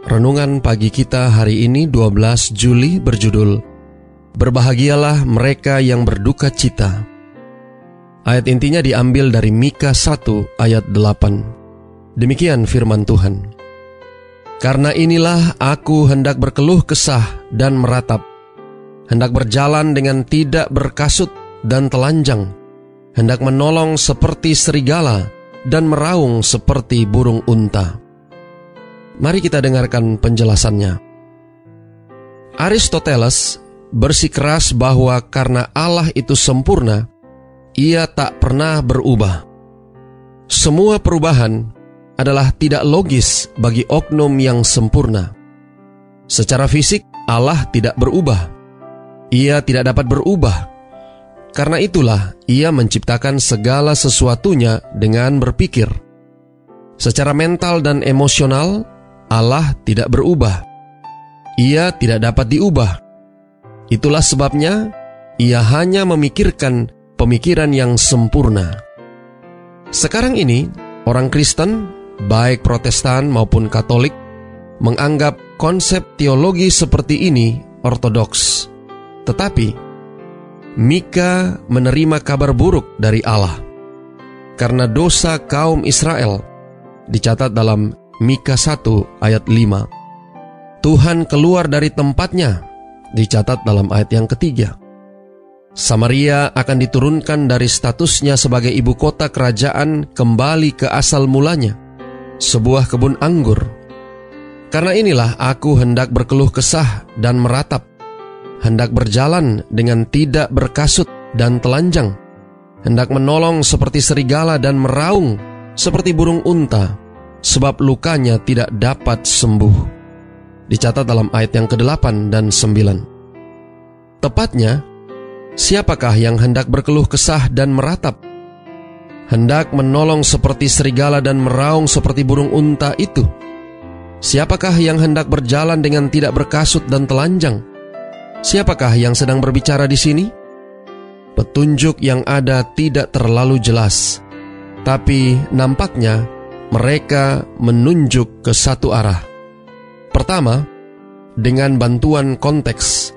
Renungan pagi kita hari ini 12 Juli berjudul Berbahagialah mereka yang berduka cita. Ayat intinya diambil dari Mika 1 ayat 8. Demikian firman Tuhan. Karena inilah aku hendak berkeluh kesah dan meratap, hendak berjalan dengan tidak berkasut dan telanjang, hendak menolong seperti serigala dan meraung seperti burung unta. Mari kita dengarkan penjelasannya. Aristoteles bersikeras bahwa karena Allah itu sempurna, ia tak pernah berubah. Semua perubahan adalah tidak logis bagi oknum yang sempurna. Secara fisik, Allah tidak berubah. Ia tidak dapat berubah. Karena itulah ia menciptakan segala sesuatunya dengan berpikir. Secara mental dan emosional, Allah tidak berubah. Ia tidak dapat diubah. Itulah sebabnya ia hanya memikirkan pemikiran yang sempurna. Sekarang ini, orang Kristen, baik Protestan maupun Katolik, menganggap konsep teologi seperti ini ortodoks. Tetapi, Mika menerima kabar buruk dari Allah karena dosa kaum Israel dicatat dalam Mika 1 ayat 5. Tuhan keluar dari tempatnya, dicatat dalam ayat yang ketiga. Samaria akan diturunkan dari statusnya sebagai ibu kota kerajaan kembali ke asal mulanya, sebuah kebun anggur. Karena inilah aku hendak berkeluh kesah dan meratap, hendak berjalan dengan tidak berkasut dan telanjang, hendak menolong seperti serigala dan meraung seperti burung unta sebab lukanya tidak dapat sembuh. Dicatat dalam ayat yang ke-8 dan 9. Tepatnya, siapakah yang hendak berkeluh kesah dan meratap? Hendak menolong seperti serigala dan meraung seperti burung unta itu? Siapakah yang hendak berjalan dengan tidak berkasut dan telanjang? Siapakah yang sedang berbicara di sini? Petunjuk yang ada tidak terlalu jelas, tapi nampaknya mereka menunjuk ke satu arah. Pertama, dengan bantuan konteks.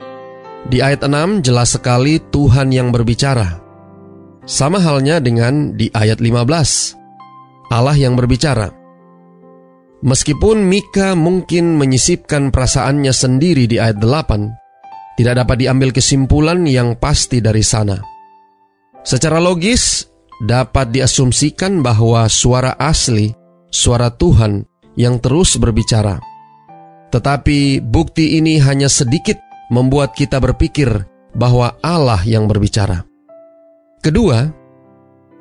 Di ayat 6 jelas sekali Tuhan yang berbicara. Sama halnya dengan di ayat 15. Allah yang berbicara. Meskipun Mika mungkin menyisipkan perasaannya sendiri di ayat 8, tidak dapat diambil kesimpulan yang pasti dari sana. Secara logis, dapat diasumsikan bahwa suara asli suara Tuhan yang terus berbicara. Tetapi bukti ini hanya sedikit membuat kita berpikir bahwa Allah yang berbicara. Kedua,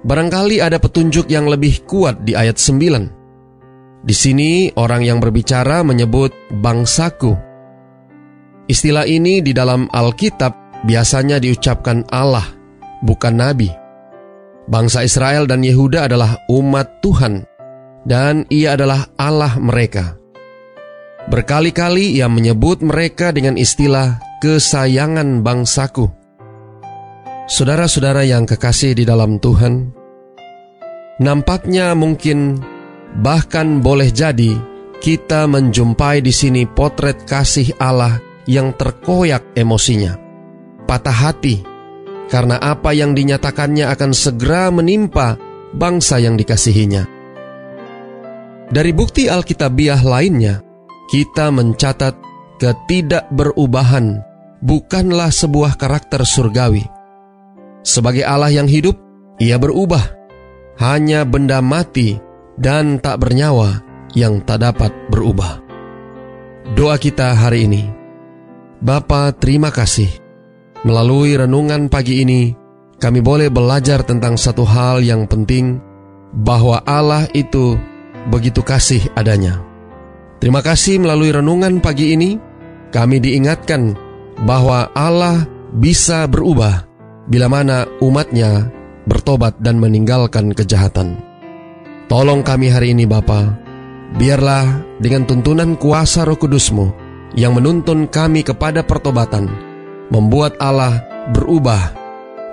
barangkali ada petunjuk yang lebih kuat di ayat 9. Di sini orang yang berbicara menyebut bangsaku. Istilah ini di dalam Alkitab biasanya diucapkan Allah, bukan nabi. Bangsa Israel dan Yehuda adalah umat Tuhan dan ia adalah Allah mereka. Berkali-kali ia menyebut mereka dengan istilah kesayangan bangsaku. Saudara-saudara yang kekasih di dalam Tuhan, nampaknya mungkin bahkan boleh jadi kita menjumpai di sini potret kasih Allah yang terkoyak emosinya, patah hati, karena apa yang dinyatakannya akan segera menimpa bangsa yang dikasihinya. Dari bukti Alkitabiah lainnya, kita mencatat ketidakberubahan bukanlah sebuah karakter surgawi. Sebagai Allah yang hidup, ia berubah. Hanya benda mati dan tak bernyawa yang tak dapat berubah. Doa kita hari ini. Bapa, terima kasih. Melalui renungan pagi ini, kami boleh belajar tentang satu hal yang penting, bahwa Allah itu begitu kasih adanya. Terima kasih melalui renungan pagi ini, kami diingatkan bahwa Allah bisa berubah bila mana umatnya bertobat dan meninggalkan kejahatan. Tolong kami hari ini Bapa, biarlah dengan tuntunan kuasa roh kudusmu yang menuntun kami kepada pertobatan, membuat Allah berubah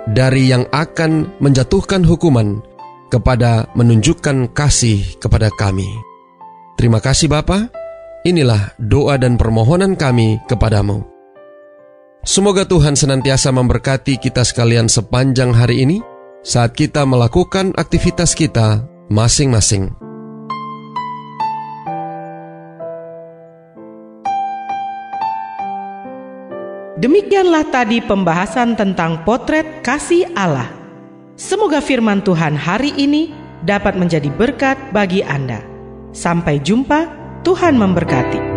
dari yang akan menjatuhkan hukuman kepada menunjukkan kasih kepada kami. Terima kasih Bapa. Inilah doa dan permohonan kami kepadamu. Semoga Tuhan senantiasa memberkati kita sekalian sepanjang hari ini saat kita melakukan aktivitas kita masing-masing. Demikianlah tadi pembahasan tentang potret kasih Allah. Semoga firman Tuhan hari ini dapat menjadi berkat bagi Anda. Sampai jumpa, Tuhan memberkati.